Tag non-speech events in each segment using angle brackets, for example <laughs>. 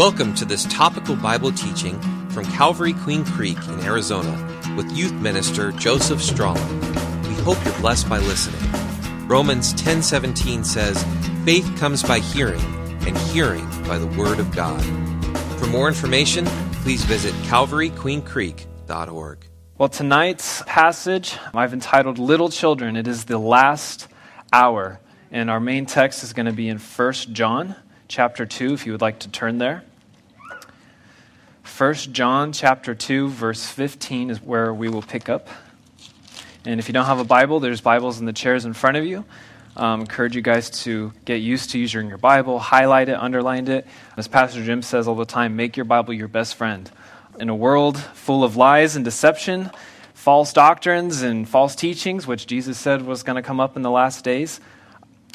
Welcome to this topical Bible teaching from Calvary Queen Creek in Arizona with youth minister Joseph Strong. We hope you're blessed by listening. Romans 10:17 says, "Faith comes by hearing, and hearing by the word of God." For more information, please visit calvaryqueencreek.org. Well, tonight's passage I've entitled Little Children. It is the last hour, and our main text is going to be in 1 John chapter 2 if you would like to turn there. 1 John chapter 2 verse 15 is where we will pick up. And if you don't have a Bible, there's Bibles in the chairs in front of you. Um, encourage you guys to get used to using your Bible, highlight it, underline it. As Pastor Jim says all the time, make your Bible your best friend. In a world full of lies and deception, false doctrines and false teachings, which Jesus said was going to come up in the last days,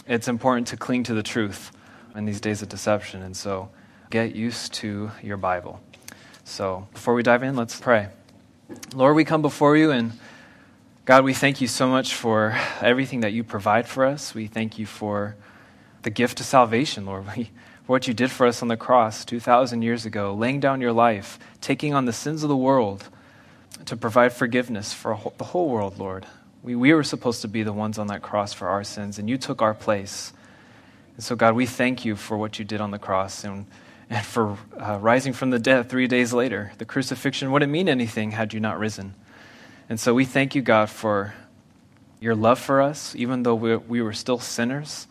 it's important to cling to the truth in these days of deception. And so get used to your Bible. So before we dive in, let's pray. Lord, we come before you and God, we thank you so much for everything that you provide for us. We thank you for the gift of salvation, Lord. <laughs> We, for what you did for us on the cross 2,000 years ago, laying down your life, taking on the sins of the world to provide forgiveness for the whole world, Lord. We, we were supposed to be the ones on that cross for our sins, and you took our place. And so, God, we thank you for what you did on the cross. And and for uh, rising from the dead three days later. The crucifixion wouldn't mean anything had you not risen. And so we thank you, God, for your love for us, even though we, we were still sinners.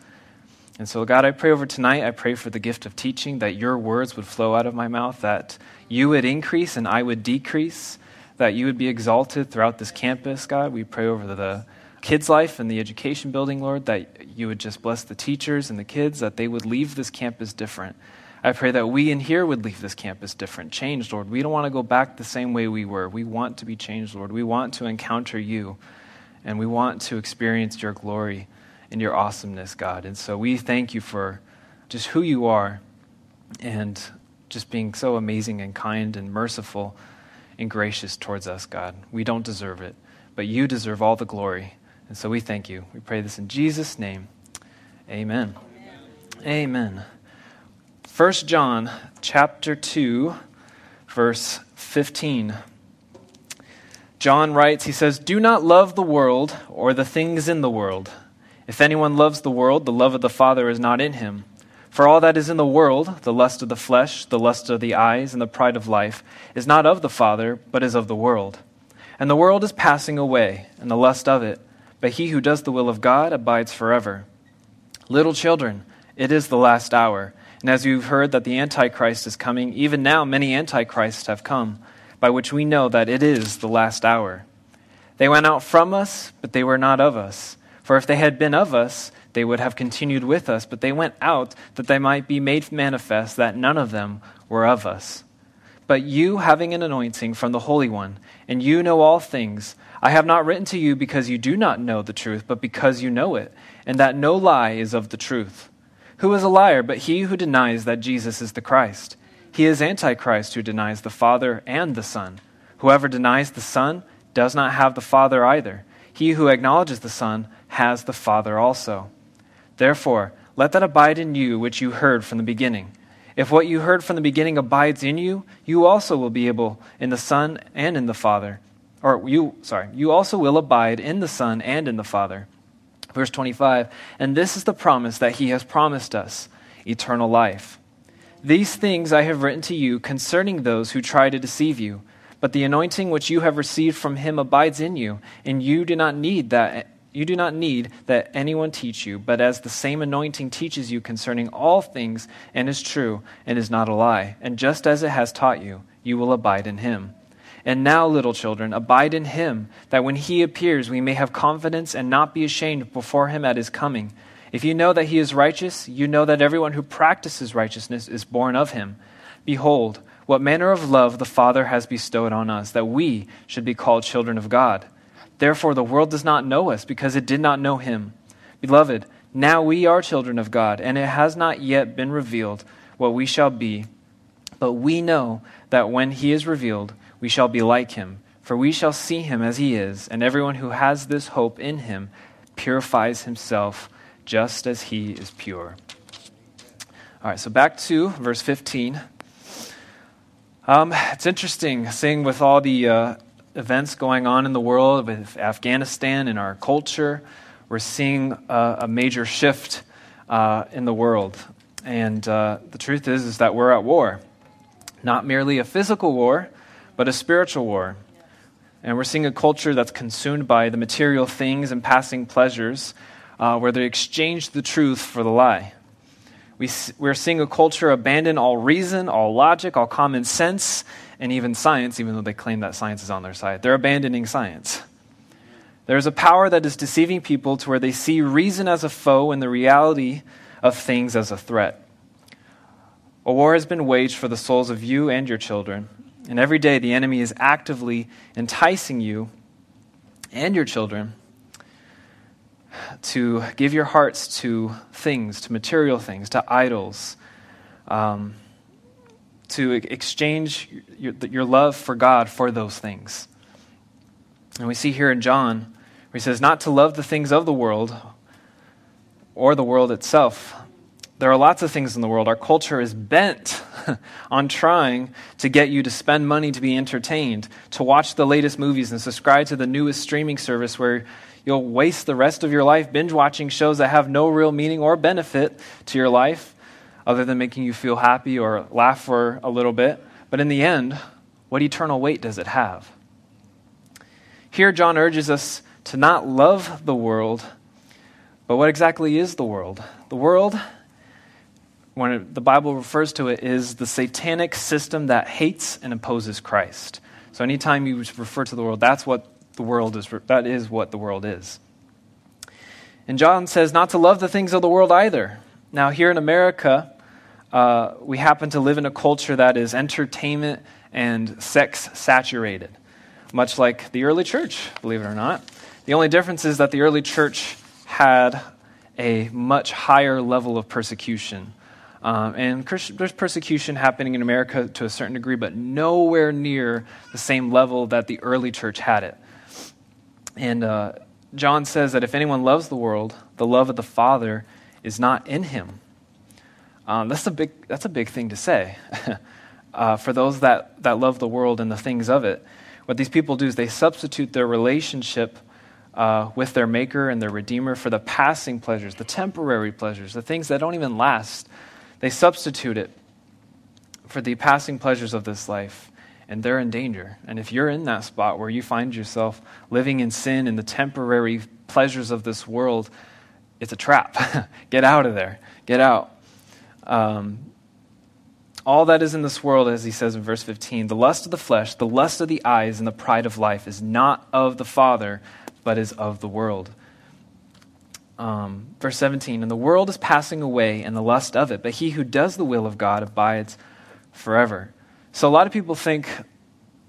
And so, God, I pray over tonight, I pray for the gift of teaching, that your words would flow out of my mouth, that you would increase and I would decrease, that you would be exalted throughout this campus, God. We pray over the kids' life and the education building, Lord, that you would just bless the teachers and the kids, that they would leave this campus different I pray that we in here would leave this campus different, changed, Lord. We don't want to go back the same way we were. We want to be changed, Lord. We want to encounter you, and we want to experience your glory and your awesomeness, God. And so we thank you for just who you are and just being so amazing and kind and merciful and gracious towards us, God. We don't deserve it, but you deserve all the glory. And so we thank you. We pray this in Jesus' name. Amen. Amen. Amen. 1 John chapter 2 verse 15. John writes, he says, "Do not love the world or the things in the world. If anyone loves the world, the love of the Father is not in him. For all that is in the world, the lust of the flesh, the lust of the eyes, and the pride of life, is not of the Father, but is of the world. And the world is passing away, and the lust of it, but he who does the will of God abides forever. Little children, it is the last hour." And as you've heard that the Antichrist is coming, even now many Antichrists have come, by which we know that it is the last hour. They went out from us, but they were not of us. For if they had been of us, they would have continued with us, but they went out that they might be made manifest that none of them were of us. But you, having an anointing from the Holy One, and you know all things, I have not written to you because you do not know the truth, but because you know it, and that no lie is of the truth. Who is a liar but he who denies that Jesus is the Christ? He is Antichrist who denies the Father and the Son. Whoever denies the Son does not have the Father either. He who acknowledges the Son has the Father also. Therefore, let that abide in you which you heard from the beginning. If what you heard from the beginning abides in you, you also will be able in the Son and in the Father. Or you, sorry, you also will abide in the Son and in the Father. Verse 25, and this is the promise that he has promised us eternal life. These things I have written to you concerning those who try to deceive you. But the anointing which you have received from him abides in you, and you do not need that you do not need that anyone teach you, but as the same anointing teaches you concerning all things and is true and is not a lie, and just as it has taught you, you will abide in him. And now, little children, abide in him, that when he appears, we may have confidence and not be ashamed before him at his coming. If you know that he is righteous, you know that everyone who practices righteousness is born of him. Behold, what manner of love the Father has bestowed on us, that we should be called children of God. Therefore, the world does not know us, because it did not know him. Beloved, now we are children of God, and it has not yet been revealed what we shall be. But we know that when he is revealed, we shall be like him, for we shall see him as he is, and everyone who has this hope in him purifies himself just as he is pure. All right, so back to verse 15. Um, it's interesting seeing with all the uh, events going on in the world with Afghanistan and our culture, we're seeing a, a major shift uh, in the world. And uh, the truth is, is that we're at war. Not merely a physical war, but a spiritual war. And we're seeing a culture that's consumed by the material things and passing pleasures, uh, where they exchange the truth for the lie. We, we're seeing a culture abandon all reason, all logic, all common sense, and even science, even though they claim that science is on their side. They're abandoning science. There's a power that is deceiving people to where they see reason as a foe and the reality of things as a threat. A war has been waged for the souls of you and your children, and every day the enemy is actively enticing you and your children to give your hearts to things, to material things, to idols, um, to exchange your, your love for God for those things. And we see here in John, where he says, not to love the things of the world or the world itself. There are lots of things in the world. Our culture is bent <laughs> on trying to get you to spend money to be entertained, to watch the latest movies and subscribe to the newest streaming service where you'll waste the rest of your life binge watching shows that have no real meaning or benefit to your life other than making you feel happy or laugh for a little bit. But in the end, what eternal weight does it have? Here, John urges us to not love the world, but what exactly is the world? The world, when it, the Bible refers to it, is the satanic system that hates and opposes Christ. So anytime you refer to the world, that's what the world is. That is what the world is. And John says not to love the things of the world either. Now, here in America, uh, we happen to live in a culture that is entertainment and sex saturated, much like the early church, believe it or not. The only difference is that the early church had a much higher level of persecution. Um, and there's persecution happening in America to a certain degree, but nowhere near the same level that the early church had it. And uh, John says that if anyone loves the world, the love of the Father is not in him. Um, that's, a big, that's a big thing to say <laughs> uh, for those that, that love the world and the things of it. What these people do is they substitute their relationship uh, with their Maker and their Redeemer for the passing pleasures, the temporary pleasures, the things that don't even last. They substitute it for the passing pleasures of this life and they're in danger. And if you're in that spot where you find yourself living in sin and the temporary pleasures of this world, it's a trap. <laughs> Get out of there. Get out. Um, all that is in this world, as he says in verse 15, the lust of the flesh, the lust of the eyes, and the pride of life is not of the Father, but is of the world. Um, verse 17, and the world is passing away and the lust of it, but he who does the will of God abides forever. So a lot of people think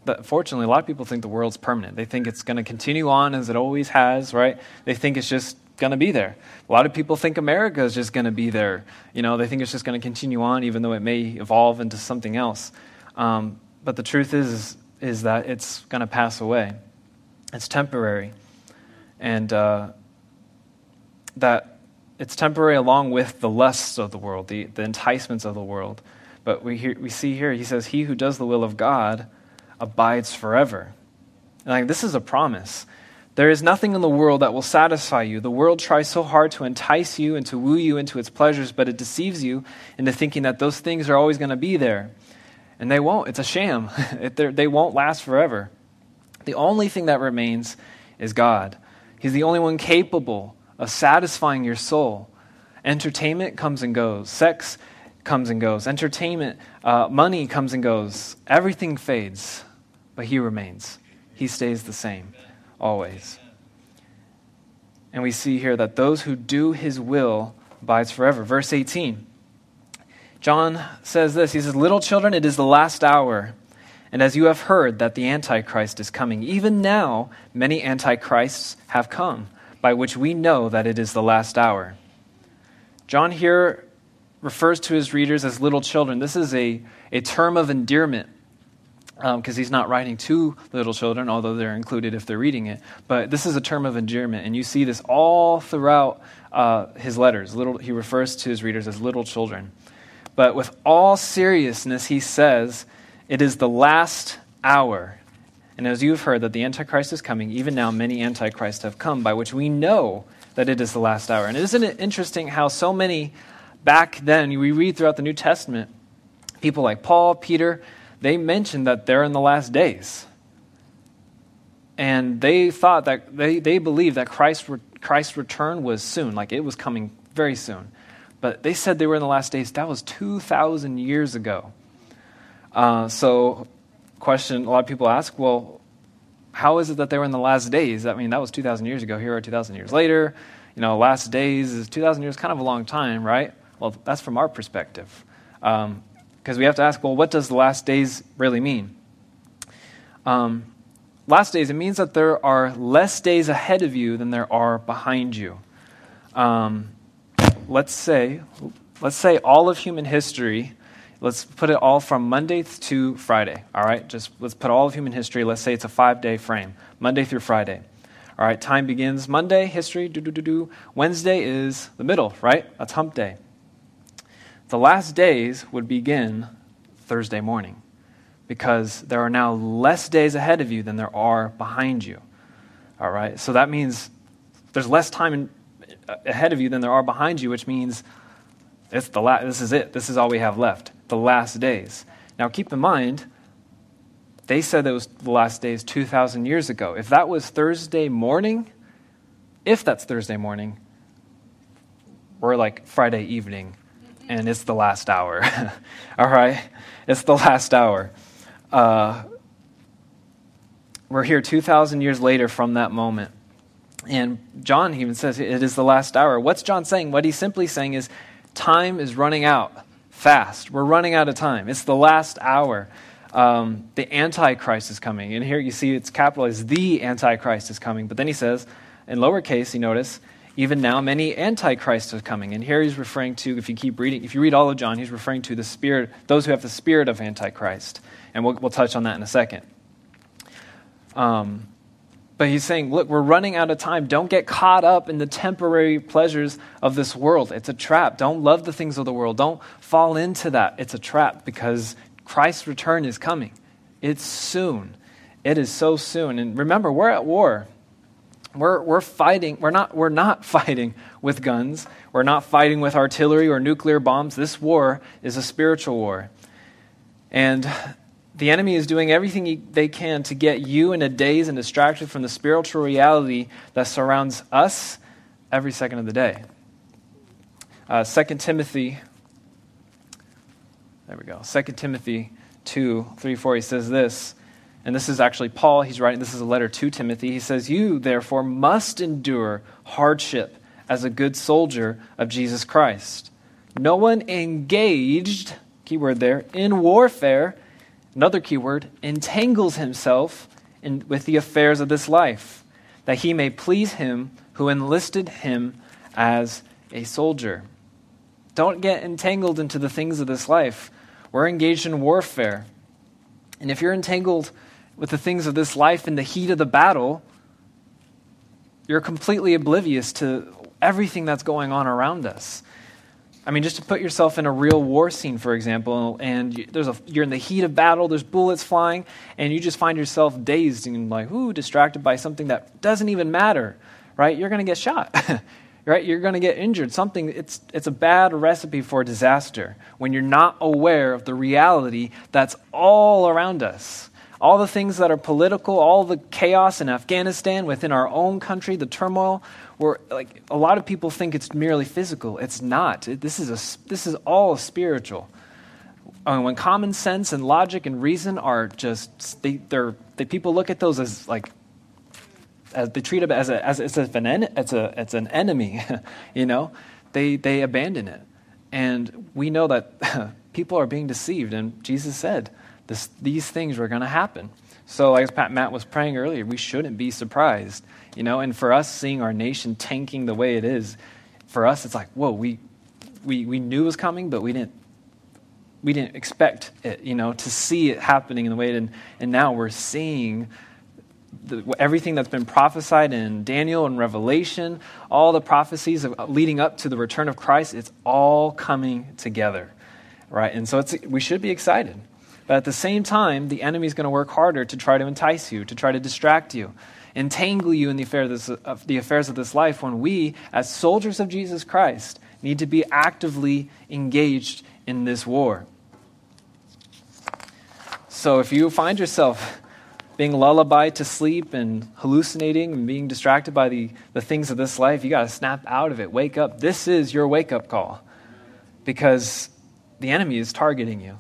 that, fortunately, a lot of people think the world's permanent. They think it's going to continue on as it always has, right? They think it's just going to be there. A lot of people think America is just going to be there. You know, they think it's just going to continue on, even though it may evolve into something else. Um, but the truth is, is that it's going to pass away. It's temporary, and uh, that it's temporary along with the lusts of the world, the, the enticements of the world. But we, hear, we see here, he says, He who does the will of God abides forever. And like, this is a promise. There is nothing in the world that will satisfy you. The world tries so hard to entice you and to woo you into its pleasures, but it deceives you into thinking that those things are always going to be there. And they won't. It's a sham. <laughs> they won't last forever. The only thing that remains is God. He's the only one capable of satisfying your soul. Entertainment comes and goes. Sex comes and goes. Entertainment, uh, money comes and goes. Everything fades, but He remains. He stays the same, always. And we see here that those who do His will abides forever. Verse 18. John says this He says, Little children, it is the last hour. And as you have heard that the Antichrist is coming, even now many Antichrists have come, by which we know that it is the last hour. John here refers to his readers as little children. This is a, a term of endearment because um, he's not writing to little children, although they're included if they're reading it. But this is a term of endearment, and you see this all throughout uh, his letters. Little, he refers to his readers as little children. But with all seriousness, he says It is the last hour. And as you've heard that the Antichrist is coming, even now many Antichrists have come, by which we know that it is the last hour. And isn't it interesting how so many back then, we read throughout the New Testament, people like Paul, Peter, they mentioned that they're in the last days. And they thought that, they, they believed that Christ, Christ's return was soon, like it was coming very soon. But they said they were in the last days. That was 2,000 years ago. Uh, so, question a lot of people ask, well, how is it that they were in the last days? I mean, that was 2,000 years ago. Here are 2,000 years later. You know, last days is 2,000 years, kind of a long time, right? Well, that's from our perspective. Because um, we have to ask, well, what does the last days really mean? Um, last days, it means that there are less days ahead of you than there are behind you. Um, let's say, let's say all of human history let's put it all from Monday to Friday. All right, just let's put all of human history. Let's say it's a five day frame, Monday through Friday. All right, time begins Monday, history, do do do do. Wednesday is the middle, right? That's hump day. The last days would begin Thursday morning because there are now less days ahead of you than there are behind you. All right, so that means there's less time in, ahead of you than there are behind you, which means it's the la- this is it. This is all we have left the last days. Now, keep in mind, they said it was the last days 2,000 years ago. If that was Thursday morning, if that's Thursday morning, we're like Friday evening, and it's the last hour. <laughs> All right? It's the last hour. Uh, we're here 2,000 years later from that moment. And John even says it is the last hour. What's John saying? What he's simply saying is time is running out fast. We're running out of time. It's the last hour. Um, the Antichrist is coming. And here you see it's capitalized, the Antichrist is coming. But then he says, in lowercase, you notice, even now many antichrists are coming. And here he's referring to, if you keep reading, if you read all of John, he's referring to the spirit, those who have the spirit of Antichrist. And we'll, we'll touch on that in a second. Um, but he's saying, look, we're running out of time. Don't get caught up in the temporary pleasures of this world. It's a trap. Don't love the things of the world. Don't fall into that. It's a trap because Christ's return is coming. It's soon. It is so soon. And remember, we're at war. We're, we're fighting. We're not, we're not <laughs> fighting with guns. We're not fighting with artillery or nuclear bombs. This war is a spiritual war. And the enemy is doing everything they can to get you in a daze and distracted from the spiritual reality that surrounds us every second of the day. Uh, 2 Timothy, there we go. 2 Timothy 2, 3, 4, he says this, and this is actually Paul, he's writing, this is a letter to Timothy. He says, You, therefore, must endure hardship as a good soldier of Jesus Christ. No one engaged, keyword there, in warfare another key word, entangles himself in, with the affairs of this life, that he may please him who enlisted him as a soldier. Don't get entangled into the things of this life. We're engaged in warfare. And if you're entangled with the things of this life in the heat of the battle, you're completely oblivious to everything that's going on around us. I mean, just to put yourself in a real war scene, for example, and there's a, you're in the heat of battle, there's bullets flying, and you just find yourself dazed and like, ooh, distracted by something that doesn't even matter, right? You're going to get shot, <laughs> right? You're going to get injured. Something, it's, it's a bad recipe for disaster when you're not aware of the reality that's all around us all the things that are political, all the chaos in Afghanistan, within our own country, the turmoil, where like a lot of people think it's merely physical. It's not. this is a, this is all spiritual. Mean, when common sense and logic and reason are just they, they're they, people look at those as like as they treat it as a as it's an en, it's a it's an enemy, <laughs> you know. They they abandon it, and we know that <laughs> people are being deceived. And Jesus said, this, these things were going to happen. So, like Pat Matt was praying earlier, we shouldn't be surprised, you know. And for us, seeing our nation tanking the way it is, for us, it's like, whoa, we we we knew it was coming, but we didn't we didn't expect it, you know, to see it happening in the way it, and and now we're seeing the, everything that's been prophesied in Daniel and Revelation, all the prophecies of, leading up to the return of Christ, it's all coming together, right? And so it's we should be excited But at the same time, the enemy is going to work harder to try to entice you, to try to distract you, entangle you in the, affair of, this, of the affairs of this life when we, as soldiers of Jesus Christ, need to be actively engaged in this war. So if you find yourself being lullabied to sleep and hallucinating and being distracted by the, the things of this life, you got to snap out of it. Wake up. This is your wake up call because the enemy is targeting you.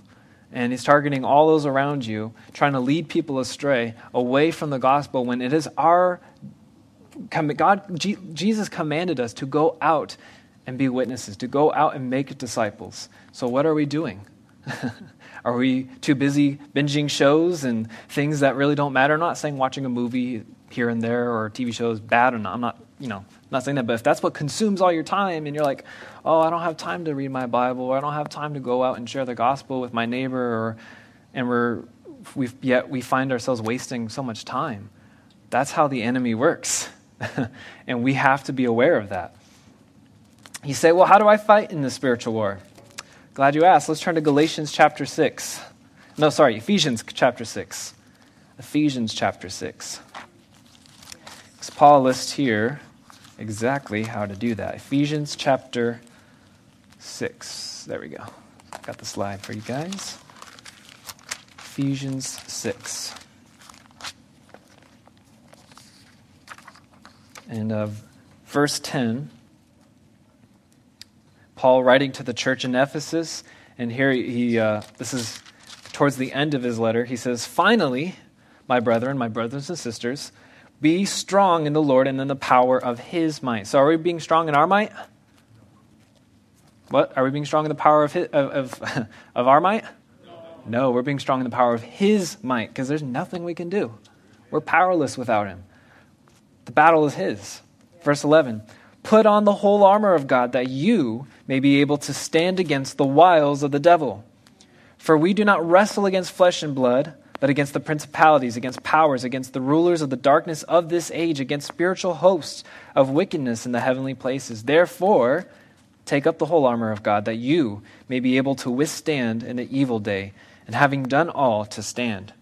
And he's targeting all those around you, trying to lead people astray away from the gospel when it is our God, Jesus commanded us to go out and be witnesses, to go out and make disciples. So, what are we doing? <laughs> Are we too busy binging shows and things that really don't matter? I'm not saying watching a movie here and there or TV show is bad or not. I'm not, you know, not saying that. But if that's what consumes all your time and you're like, oh, I don't have time to read my Bible or I don't have time to go out and share the gospel with my neighbor or, and we're, we yet we find ourselves wasting so much time. That's how the enemy works. <laughs> and we have to be aware of that. You say, well, how do I fight in the spiritual war? Glad you asked. Let's turn to Galatians chapter 6. No, sorry, Ephesians chapter 6. Ephesians chapter 6. Because Paul lists here exactly how to do that. Ephesians chapter 6. There we go. Got the slide for you guys. Ephesians 6. And uh, verse 10 Paul writing to the church in Ephesus, and here he, uh, this is towards the end of his letter. He says, Finally, my brethren, my brothers and sisters, be strong in the Lord and in the power of his might. So, are we being strong in our might? What? Are we being strong in the power of, his, of, of, <laughs> of our might? No, we're being strong in the power of his might because there's nothing we can do. We're powerless without him. The battle is his. Verse 11 Put on the whole armor of God that you may be able to stand against the wiles of the devil. For we do not wrestle against flesh and blood, but against the principalities, against powers, against the rulers of the darkness of this age, against spiritual hosts of wickedness in the heavenly places. Therefore, take up the whole armor of God that you may be able to withstand in the evil day, and having done all, to stand.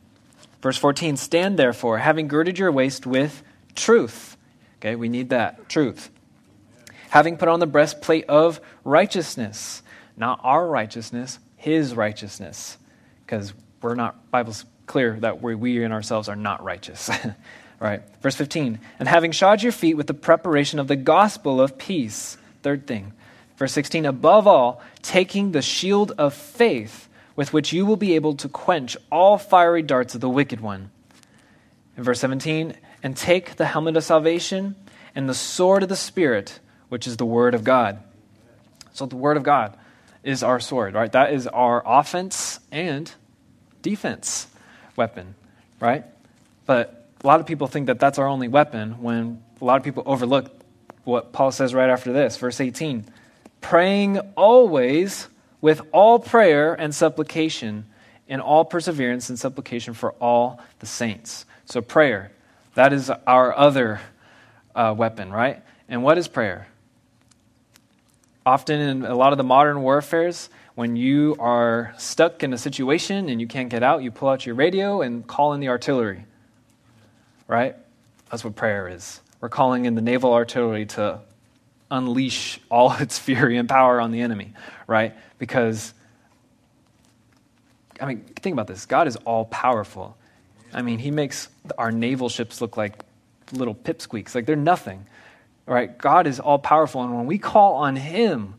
Verse 14 Stand therefore, having girded your waist with truth. Okay, we need that, truth having put on the breastplate of righteousness. Not our righteousness, his righteousness. Because we're not, Bible's clear that we, we in ourselves are not righteous. <laughs> right? Verse 15. And having shod your feet with the preparation of the gospel of peace. Third thing. Verse 16. Above all, taking the shield of faith with which you will be able to quench all fiery darts of the wicked one. In verse 17. And take the helmet of salvation and the sword of the Spirit which is the Word of God. So the Word of God is our sword, right? That is our offense and defense weapon, right? But a lot of people think that that's our only weapon when a lot of people overlook what Paul says right after this, verse 18 praying always with all prayer and supplication, and all perseverance and supplication for all the saints. So, prayer, that is our other uh, weapon, right? And what is prayer? Often in a lot of the modern warfares, when you are stuck in a situation and you can't get out, you pull out your radio and call in the artillery. Right? That's what prayer is. We're calling in the naval artillery to unleash all <laughs> its fury and power on the enemy, right? Because, I mean, think about this God is all powerful. I mean, He makes our naval ships look like little pipsqueaks, like they're nothing. Right? God is all powerful. And when we call on Him,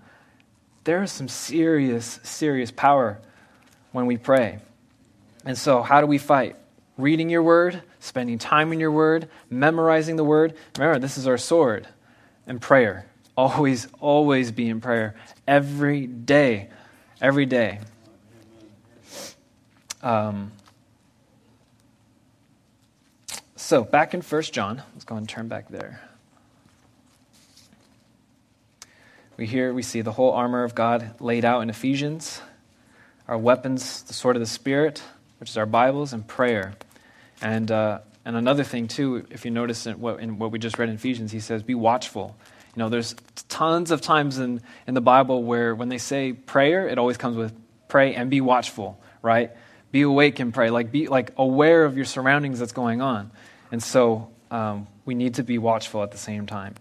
there is some serious, serious power when we pray. And so, how do we fight? Reading your word, spending time in your word, memorizing the word. Remember, this is our sword. And prayer. Always, always be in prayer. Every day. Every day. Um, so, back in First John, let's go and turn back there. We hear, we see the whole armor of God laid out in Ephesians, our weapons, the sword of the Spirit, which is our Bibles, and prayer. And, uh, and another thing, too, if you notice in what, in what we just read in Ephesians, he says, be watchful. You know, there's tons of times in, in the Bible where when they say prayer, it always comes with pray and be watchful, right? be awake and pray. Like, be like aware of your surroundings that's going on. And so um, we need to be watchful at the same time.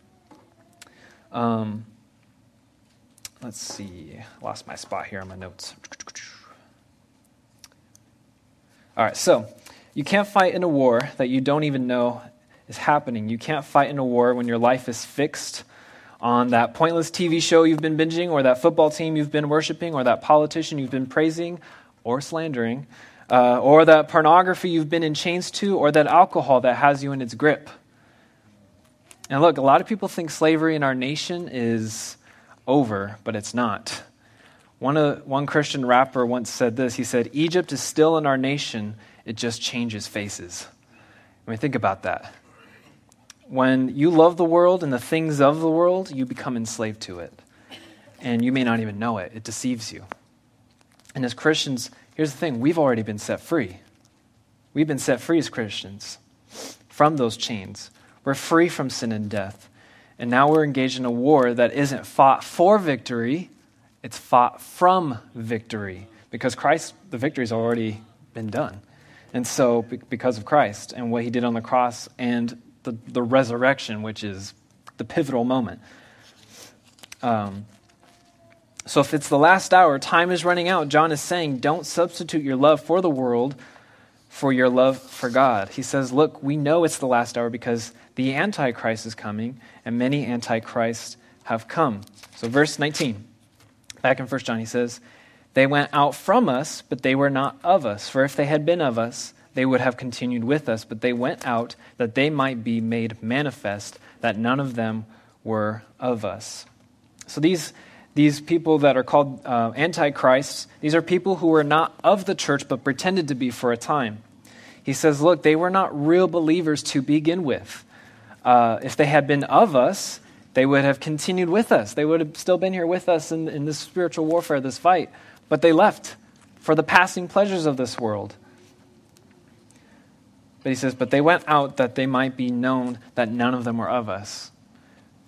Um, let's see. Lost my spot here on my notes. All right, so you can't fight in a war that you don't even know is happening. You can't fight in a war when your life is fixed on that pointless TV show you've been binging, or that football team you've been worshiping, or that politician you've been praising or slandering, uh, or that pornography you've been in chains to, or that alcohol that has you in its grip. And look, a lot of people think slavery in our nation is over, but it's not. One, uh, one Christian rapper once said this. He said, Egypt is still in our nation, it just changes faces. I mean, think about that. When you love the world and the things of the world, you become enslaved to it. And you may not even know it, it deceives you. And as Christians, here's the thing we've already been set free. We've been set free as Christians from those chains. We're free from sin and death. And now we're engaged in a war that isn't fought for victory, it's fought from victory. Because Christ, the victory's already been done. And so, because of Christ and what he did on the cross and the, the resurrection, which is the pivotal moment. Um, so, if it's the last hour, time is running out. John is saying, don't substitute your love for the world for your love for God. He says, look, we know it's the last hour because the Antichrist is coming, and many Antichrists have come. So, verse 19, back in 1 John, he says, They went out from us, but they were not of us. For if they had been of us, they would have continued with us, but they went out that they might be made manifest that none of them were of us. So, these. These people that are called uh, antichrists, these are people who were not of the church but pretended to be for a time. He says, Look, they were not real believers to begin with uh, if they had been of us, they would have continued with us. They would have still been here with us in, in this spiritual warfare, this fight. But they left for the passing pleasures of this world. But he says, But they went out that they might be known that none of them were of us.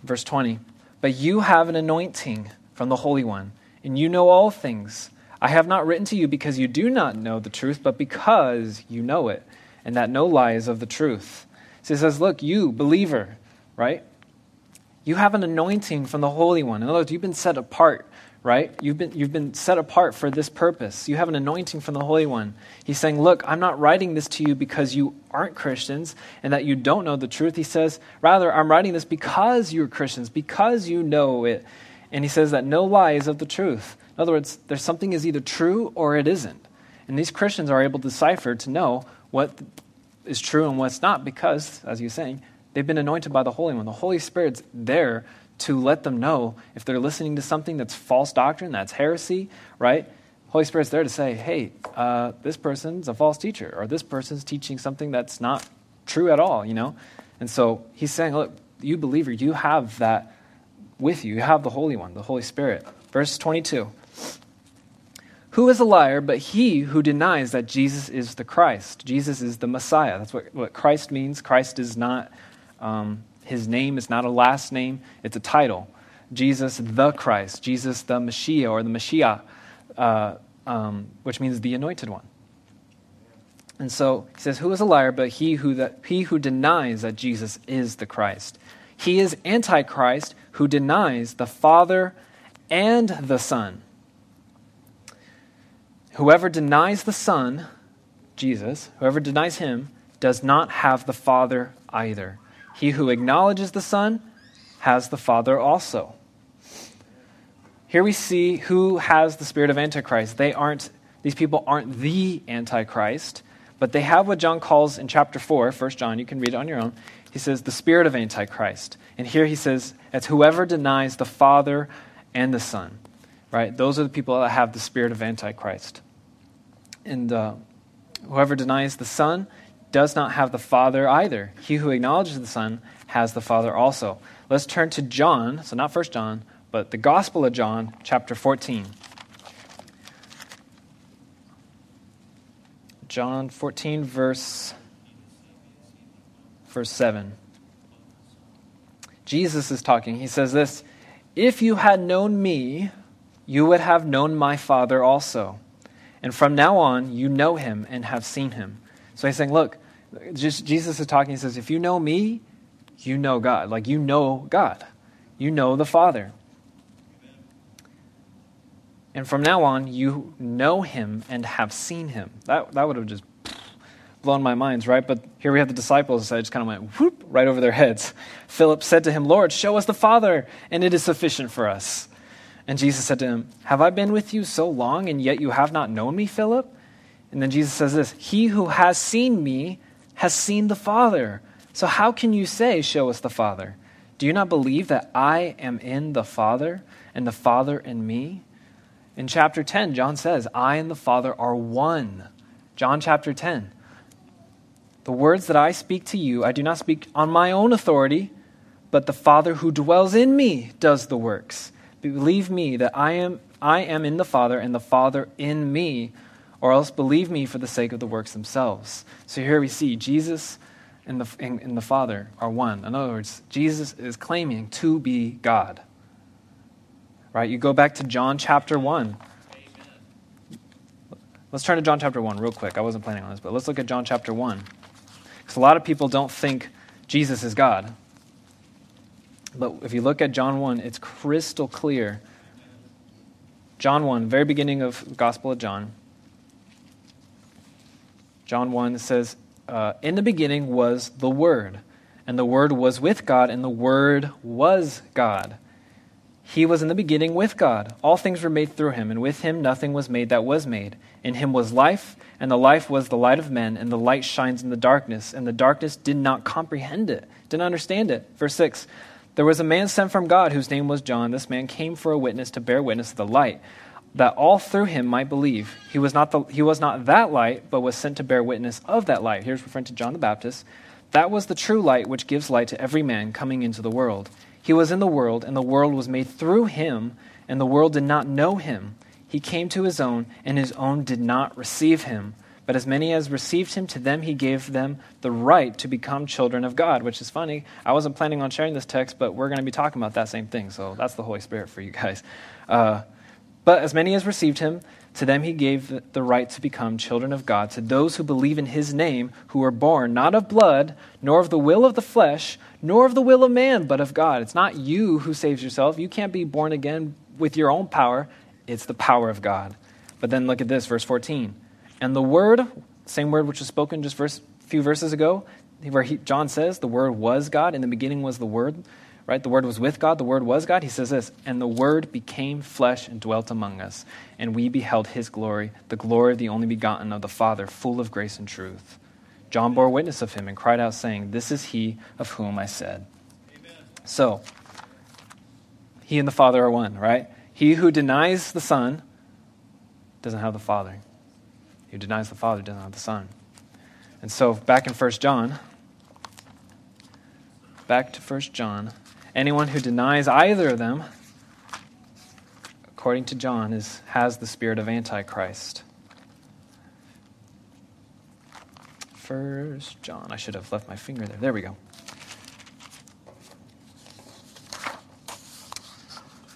Verse 20 But you have an anointing from the Holy One, and you know all things. I have not written to you because you do not know the truth, but because you know it, and that no lie is of the truth. So he says, Look, you, believer, right? You have an anointing from the Holy One. In other words, you've been set apart, right? You've been, you've been set apart for this purpose. You have an anointing from the Holy One. He's saying, Look, I'm not writing this to you because you aren't Christians and that you don't know the truth. He says, Rather, I'm writing this because you're Christians, because you know it. And he says that no lie is of the truth. In other words, there's something is either true or it isn't. And these Christians are able to decipher to know what is true and what's not because, as you're saying, they've been anointed by the Holy One. The Holy Spirit's there to let them know if they're listening to something that's false doctrine, that's heresy, right? Holy Spirit's there to say, hey, uh, this person's a false teacher, or this person's teaching something that's not true at all, you know? And so he's saying, look, you believer, you have that with you. You have the Holy One, the Holy Spirit. Verse 22. Who is a liar but he who denies that Jesus is the Christ? Jesus is the Messiah. That's what, what Christ means. Christ is not, um, his name is not a last name, it's a title. Jesus the Christ, Jesus the Messiah or the Messiah, uh, um, which means the anointed one. And so he says, Who is a liar but he who, that, he who denies that Jesus is the Christ? He is Antichrist who denies the Father and the Son. Whoever denies the Son, Jesus, whoever denies him, does not have the Father either. He who acknowledges the Son has the Father also. Here we see who has the spirit of Antichrist. They aren't, these people aren't the Antichrist, but they have what John calls in chapter 4, 1 John, you can read it on your own. He says, the spirit of Antichrist. And here he says, it's whoever denies the Father and the Son. Right? Those are the people that have the spirit of Antichrist. And uh, whoever denies the Son does not have the Father either. He who acknowledges the Son has the Father also. Let's turn to John, so not First John, but the Gospel of John, chapter 14. John 14, verse, verse 7. Jesus is talking. He says this If you had known me, you would have known my Father also. And from now on, you know him and have seen him. So he's saying, look, just Jesus is talking. He says, if you know me, you know God. Like you know God, you know the Father. And from now on, you know him and have seen him. That, that would have just blown my minds, right? But here we have the disciples. So I just kind of went whoop right over their heads. Philip said to him, Lord, show us the Father, and it is sufficient for us. And Jesus said to him, Have I been with you so long, and yet you have not known me, Philip? And then Jesus says this He who has seen me has seen the Father. So how can you say, Show us the Father? Do you not believe that I am in the Father, and the Father in me? In chapter 10, John says, I and the Father are one. John chapter 10. The words that I speak to you, I do not speak on my own authority, but the Father who dwells in me does the works. Believe me that I am, I am in the Father and the Father in me, or else believe me for the sake of the works themselves. So here we see Jesus and the, and, and the Father are one. In other words, Jesus is claiming to be God. Right? You go back to John chapter 1. Let's turn to John chapter 1 real quick. I wasn't planning on this, but let's look at John chapter 1. Because a lot of people don't think Jesus is God. But if you look at John 1, it's crystal clear. John 1, very beginning of Gospel of John. John 1 says, uh, In the beginning was the Word, and the Word was with God, and the Word was God. He was in the beginning with God. All things were made through him, and with him nothing was made that was made. In him was life, and the life was the light of men, and the light shines in the darkness, and the darkness did not comprehend it, didn't understand it. Verse 6 there was a man sent from God whose name was John. This man came for a witness to bear witness of the light, that all through him might believe. He was not, the, he was not that light, but was sent to bear witness of that light. Here's referring to John the Baptist. That was the true light which gives light to every man coming into the world. He was in the world, and the world was made through him, and the world did not know him. He came to his own, and his own did not receive him. But as many as received him, to them he gave them the right to become children of God, which is funny. I wasn't planning on sharing this text, but we're going to be talking about that same thing. So that's the Holy Spirit for you guys. Uh, but as many as received him, to them he gave the right to become children of God, to those who believe in his name, who were born not of blood, nor of the will of the flesh, nor of the will of man, but of God. It's not you who saves yourself. You can't be born again with your own power, it's the power of God. But then look at this, verse 14. And the word, same word which was spoken just a few verses ago, where he, John says the word was God, in the beginning was the word, right? The word was with God, the word was God. He says this, and the word became flesh and dwelt among us, and we beheld his glory, the glory of the only begotten of the Father, full of grace and truth. John bore witness of him and cried out, saying, This is he of whom I said. Amen. So, he and the Father are one, right? He who denies the Son doesn't have the Father who denies the Father doesn't have the Son. And so, back in 1 John, back to 1 John, anyone who denies either of them, according to John, is, has the spirit of Antichrist. First John. I should have left my finger there. There we go.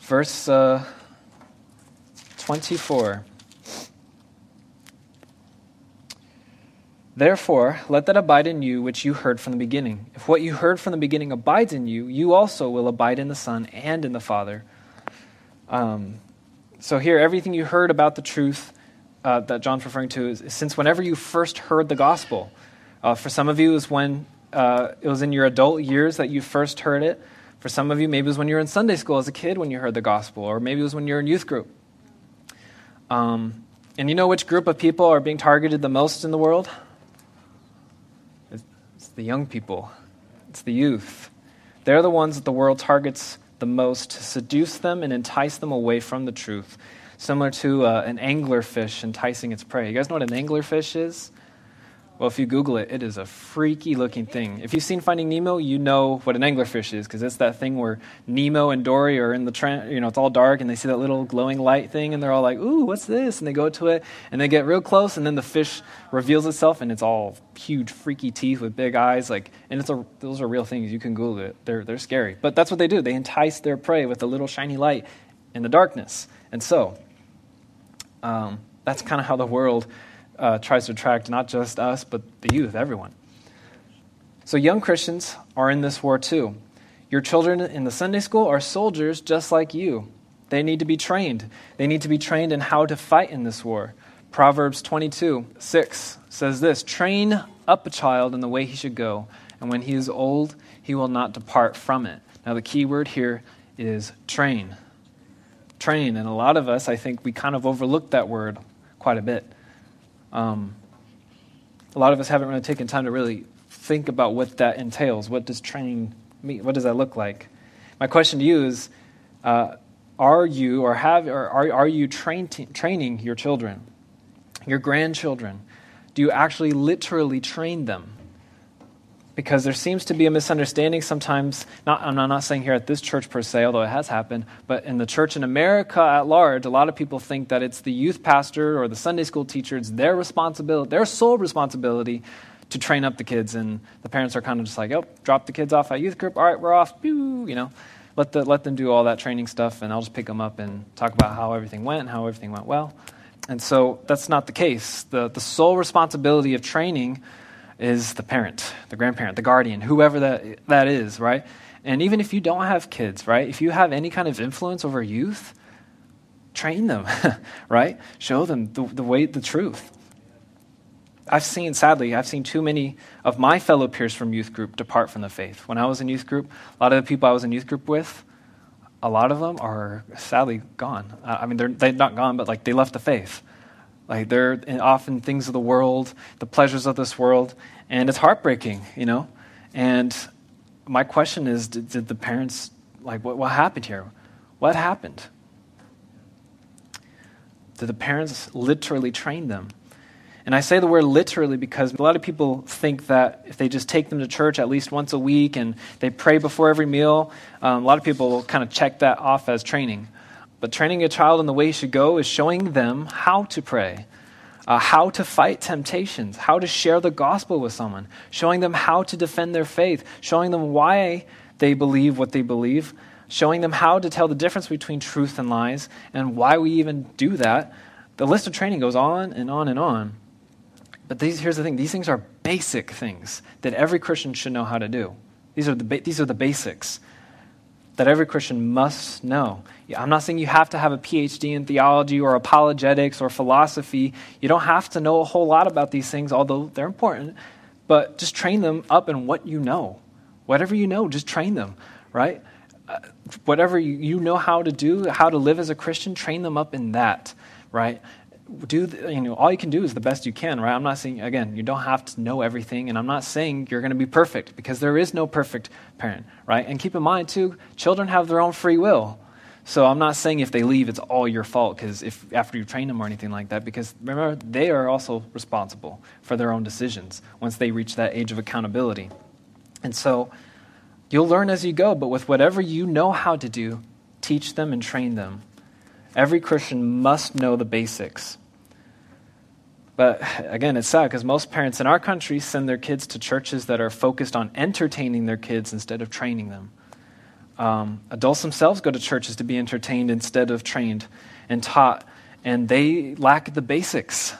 Verse uh, 24. Therefore, let that abide in you which you heard from the beginning. If what you heard from the beginning abides in you, you also will abide in the Son and in the Father. Um, so, here, everything you heard about the truth uh, that John's referring to is, since whenever you first heard the gospel. Uh, for some of you, it was when uh, it was in your adult years that you first heard it. For some of you, maybe it was when you were in Sunday school as a kid when you heard the gospel, or maybe it was when you were in youth group. Um, and you know which group of people are being targeted the most in the world? The young people, it's the youth. They're the ones that the world targets the most to seduce them and entice them away from the truth. Similar to uh, an anglerfish enticing its prey. You guys know what an anglerfish is? Well, if you Google it, it is a freaky looking thing. If you've seen Finding Nemo, you know what an anglerfish is because it's that thing where Nemo and Dory are in the, you know, it's all dark and they see that little glowing light thing and they're all like, ooh, what's this? And they go to it and they get real close and then the fish reveals itself and it's all huge, freaky teeth with big eyes. Like, and it's a, those are real things. You can Google it. They're, they're scary. But that's what they do. They entice their prey with a little shiny light in the darkness. And so, um, That's kind of how the world uh, tries to attract not just us, but the youth, everyone. So, young Christians are in this war too. Your children in the Sunday school are soldiers just like you. They need to be trained. They need to be trained in how to fight in this war. Proverbs 22 6 says this Train up a child in the way he should go, and when he is old, he will not depart from it. Now, the key word here is train. Train. And a lot of us, I think, we kind of overlook that word quite a bit. Um, a lot of us haven't really taken time to really think about what that entails. What does training mean? What does that look like? My question to you is uh, Are you or have or are, are you train, training your children, your grandchildren? Do you actually literally train them? Because there seems to be a misunderstanding sometimes. Not, I'm not saying here at this church per se, although it has happened, but in the church in America at large, a lot of people think that it's the youth pastor or the Sunday school teacher, it's their responsibility, their sole responsibility to train up the kids. And the parents are kind of just like, oh, drop the kids off at youth group. All right, we're off. Pew, you know, let, the, let them do all that training stuff, and I'll just pick them up and talk about how everything went and how everything went well. And so that's not the case. The, the sole responsibility of training is the parent, the grandparent, the guardian, whoever that, that is, right? And even if you don't have kids, right? If you have any kind of influence over youth, train them, <laughs> right? Show them the, the way, the truth. I've seen, sadly, I've seen too many of my fellow peers from youth group depart from the faith. When I was in youth group, a lot of the people I was in youth group with, a lot of them are sadly gone. I mean, they're, they're not gone, but like they left the faith. Like they're often things of the world, the pleasures of this world, and it's heartbreaking, you know? And my question is did, did the parents, like, what, what happened here? What happened? Did the parents literally train them? And I say the word literally because a lot of people think that if they just take them to church at least once a week and they pray before every meal, um, a lot of people will kind of check that off as training. But training a child in the way he should go is showing them how to pray, uh, how to fight temptations, how to share the gospel with someone, showing them how to defend their faith, showing them why they believe what they believe, showing them how to tell the difference between truth and lies, and why we even do that. The list of training goes on and on and on. But these, here's the thing these things are basic things that every Christian should know how to do. These are the, these are the basics that every Christian must know. I'm not saying you have to have a PhD in theology or apologetics or philosophy. You don't have to know a whole lot about these things, although they're important. But just train them up in what you know. Whatever you know, just train them, right? Uh, whatever you, know how to do, how to live as a Christian, train them up in that, right? do the, you know all you can do is the best you can right i'm not saying again you don't have to know everything and i'm not saying you're going to be perfect because there is no perfect parent right and keep in mind too children have their own free will so i'm not saying if they leave it's all your fault because if after you train them or anything like that because remember they are also responsible for their own decisions once they reach that age of accountability. And so you'll learn as you go but with whatever you know how to do teach them and train them. Every christian must know the basics. But again, it's sad because most parents in our country send their kids to churches that are focused on entertaining their kids instead of training them. Um, adults themselves go to churches to be entertained instead of trained and taught, and they lack the basics.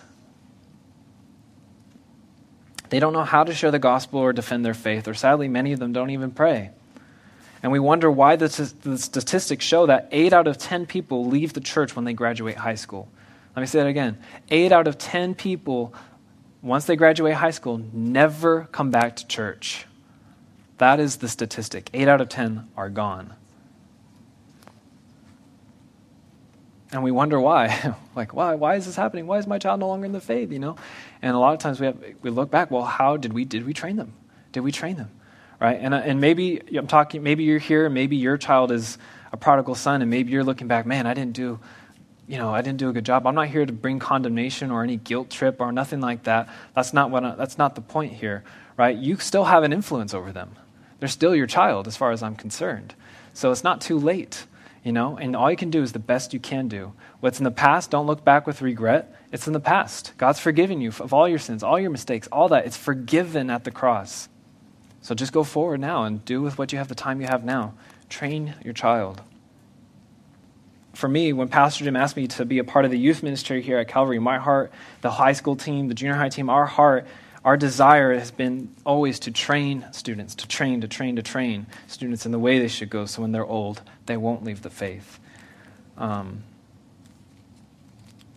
They don't know how to share the gospel or defend their faith, or sadly, many of them don't even pray. And we wonder why the, the statistics show that 8 out of 10 people leave the church when they graduate high school. Let me say that again. Eight out of 10 people, once they graduate high school, never come back to church. That is the statistic. Eight out of 10 are gone. And we wonder why. <laughs> like, why? Why is this happening? Why is my child no longer in the faith? You know? And a lot of times we, have, we look back, well, how did we, did we train them? Did we train them? Right? And, uh, and maybe I'm talking, maybe you're here, maybe your child is a prodigal son, and maybe you're looking back, man, I didn't do you know, I didn't do a good job. I'm not here to bring condemnation or any guilt trip or nothing like that. That's not what I, that's not the point here, right? You still have an influence over them. They're still your child as far as I'm concerned. So it's not too late, you know, and all you can do is the best you can do. What's in the past, don't look back with regret. It's in the past. God's forgiven you of all your sins, all your mistakes, all that. It's forgiven at the cross. So just go forward now and do with what you have the time you have now. Train your child. for me, when Pastor Jim asked me to be a part of the youth ministry here at Calvary, my heart, the high school team, the junior high team, our heart, our desire has been always to train students, to train, to train, to train students in the way they should go so when they're old, they won't leave the faith. Um,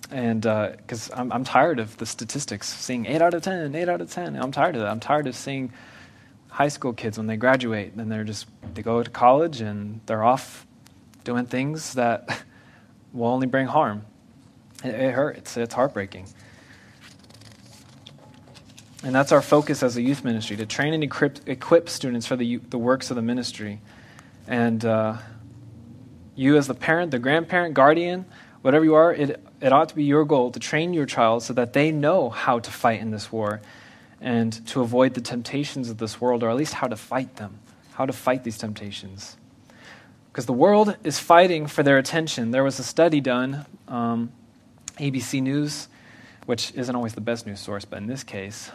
and because uh, I'm, I'm tired of the statistics, seeing 8 out of 10, 8 out of 10. I'm tired of that. I'm tired of seeing high school kids when they graduate, and they're just, they go to college and they're off doing things that <laughs> will only bring harm. It, it hurts. It's heartbreaking. And that's our focus as a youth ministry to train and equip, equip students for the, the works of the ministry. And uh, you, as the parent, the grandparent, guardian, whatever you are, it, it ought to be your goal to train your child so that they know how to fight in this war and to avoid the temptations of this world, or at least how to fight them, how to fight these temptations because the world is fighting for their attention. There was a study done, um, ABC News, which isn't always the best news source, but in this case,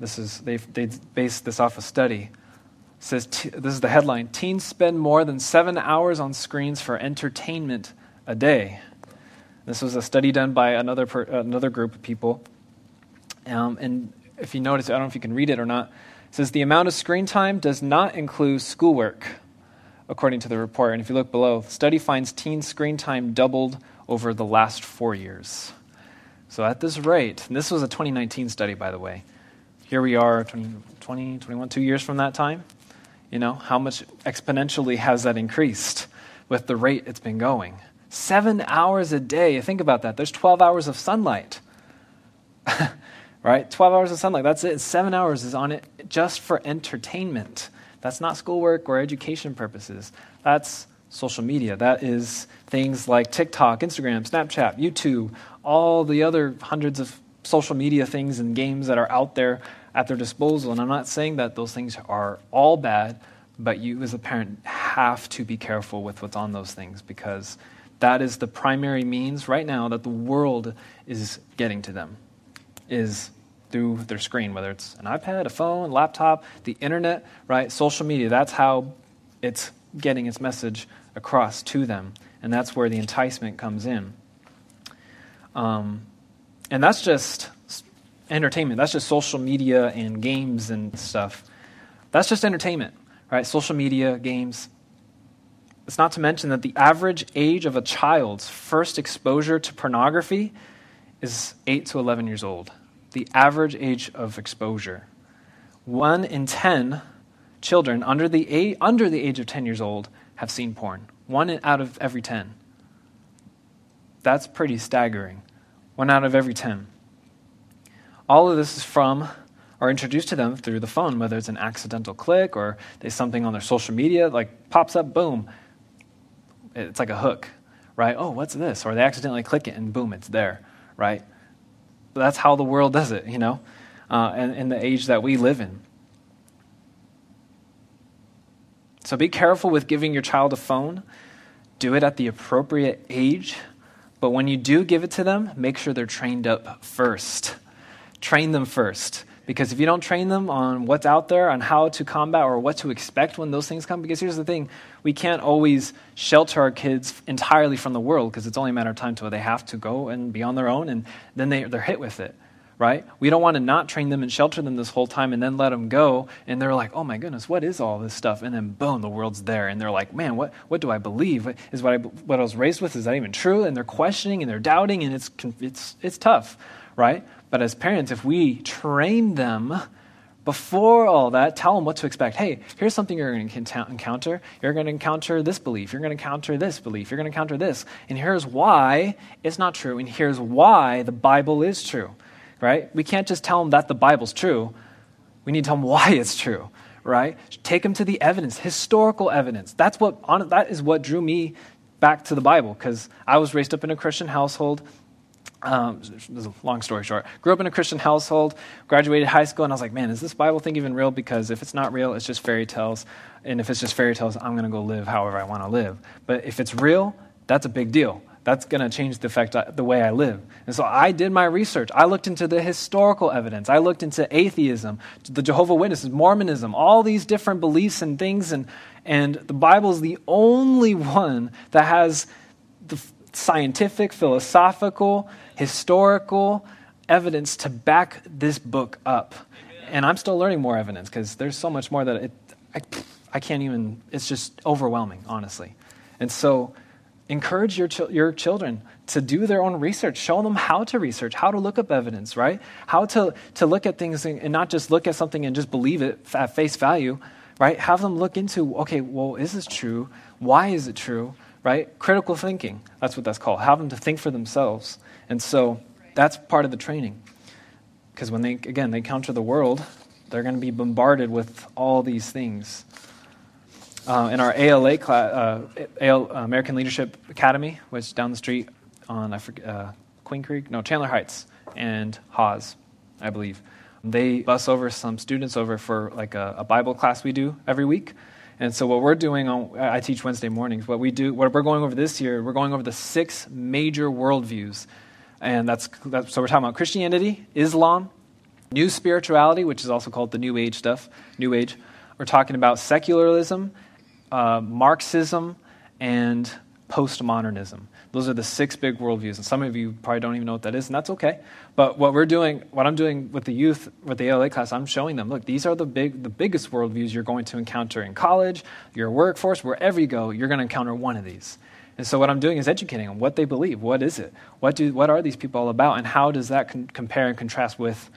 this is they've they based this off a study. It says t- this is the headline: Teens spend more than seven hours on screens for entertainment a day. This was a study done by another per, another group of people, um, and if you notice, I don't know if you can read it or not. It says the amount of screen time does not include schoolwork according to the report. And if you look below, the study finds teen screen time doubled over the last four years. So at this rate, this was a 2019 study, by the way. Here we are, 20, 20 21, two years from that time. You know, how much exponentially has that increased with the rate it's been going? Seven hours a day. Think about that. There's 12 hours of sunlight. <laughs> right? 12 hours of sunlight. That's it. Seven hours is on it just for entertainment. That's not schoolwork or education purposes. That's social media. That is things like TikTok, Instagram, Snapchat, YouTube, all the other hundreds of social media things and games that are out there at their disposal. And I'm not saying that those things are all bad, but you as a parent have to be careful with what's on those things because that is the primary means right now that the world is getting to them is through their screen, whether it's an iPad, a phone, laptop, the internet, right? Social media. That's how it's getting its message across to them. And that's where the enticement comes in. Um, and that's just entertainment. That's just social media and games and stuff. That's just entertainment, right? Social media, games. It's not to mention that the average age of a child's first exposure to pornography is 8 to 11 years old the average age of exposure. One in 10 children under the, age, under the age of 10 years old have seen porn. One out of every 10. That's pretty staggering. One out of every 10. All of this is from or introduced to them through the phone, whether it's an accidental click or there's something on their social media, like pops up, boom. It's like a hook, right? Oh, what's this? Or they accidentally click it and boom, it's there, right? that's how the world does it, you know, uh, in the age that we live in. So be careful with giving your child a phone. Do it at the appropriate age. But when you do give it to them, make sure they're trained up first. Train them first. Because if you don't train them on what's out there, on how to combat or what to expect when those things come, because here's the thing we can't always shelter our kids entirely from the world because it's only a matter of time until they have to go and be on their own, and then they, they're hit with it right? We don't want to not train them and shelter them this whole time and then let them go. And they're like, oh my goodness, what is all this stuff? And then boom, the world's there. And they're like, man, what, what do I believe? Is what I, what I was raised with, is that even true? And they're questioning and they're doubting and it's, it's, it's tough, right? But as parents, if we train them before all that, tell them what to expect. Hey, here's something you're going to encounter. You're going to encounter this belief. You're going to encounter this belief. You're going to encounter this. And here's why it's not true. And here's why the Bible is true, right? We can't just tell them that the Bible's true. We need to tell them why it's true, right? Take them to the evidence, historical evidence. That's what, that is what drew me back to the Bible because I was raised up in a Christian household. Um, long story short. Grew up in a Christian household, graduated high school, and I was like, man, is this Bible thing even real? Because if it's not real, it's just fairy tales. And if it's just fairy tales, I'm going to go live however I want to live. But if it's real, that's a big deal. That's going to change the effect uh, the way I live. And so I did my research. I looked into the historical evidence. I looked into atheism, the Jehovah Witnesses, Mormonism, all these different beliefs and things. And, and the Bible is the only <laughs> one that has the scientific, philosophical, historical evidence to back this book up. And I'm still learning more evidence because there's so much more that it, I, I can't even, it's just overwhelming, honestly. And so, encourage your, ch- your children to do their own research. Show them how to research, how to look up evidence, right? How to, to look at things and not just look at something and just believe it at face value, right? Have them look into, okay, well, is this true? Why is it true? Right? Critical thinking. That's what that's called. Have them to think for themselves. And so that's part of the training. Because when they, again, they encounter the world, they're going to be bombarded with all these things. Uh, in our ALA uh, AL, American Leadership Academy, which is down the street on I forget, uh, Queen Creek, no Chandler Heights and Hawes, I believe. They bus over some students over for like a, a, Bible class we do every week. And so what we're doing on I teach Wednesday mornings. What we do, what we're going over this year, we're going over the six major worldviews, and that's, that's so we're talking about Christianity, Islam, New Spirituality, which is also called the New Age stuff, New Age. We're talking about secularism, uh, Marxism, and postmodernism. Those are the six big worldviews. And some of you probably don't even know what that is, and that's okay. But what we're doing, what I'm doing with the youth, with the ALA class, I'm showing them, look, these are the big the biggest worldviews you're going to encounter in college, your workforce, wherever you go, you're going to encounter one of these. And so what I'm doing is educating them what they believe. What is it? What, do, what are these people all about? And how does that con- compare and contrast with